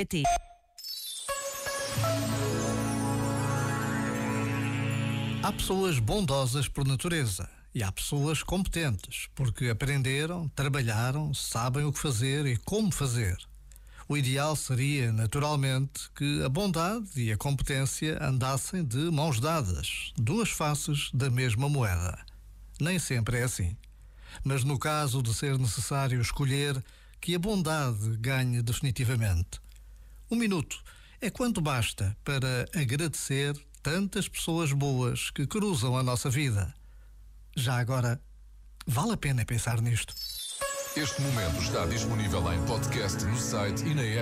pt Há pessoas bondosas por natureza e há pessoas competentes porque aprenderam, trabalharam, sabem o que fazer e como fazer. O ideal seria, naturalmente, que a bondade e a competência andassem de mãos dadas, duas faces da mesma moeda. Nem sempre é assim. Mas no caso de ser necessário escolher, que a bondade ganhe definitivamente. Um minuto é quanto basta para agradecer tantas pessoas boas que cruzam a nossa vida. Já agora, vale a pena pensar nisto. Este momento está disponível em podcast no site e na app.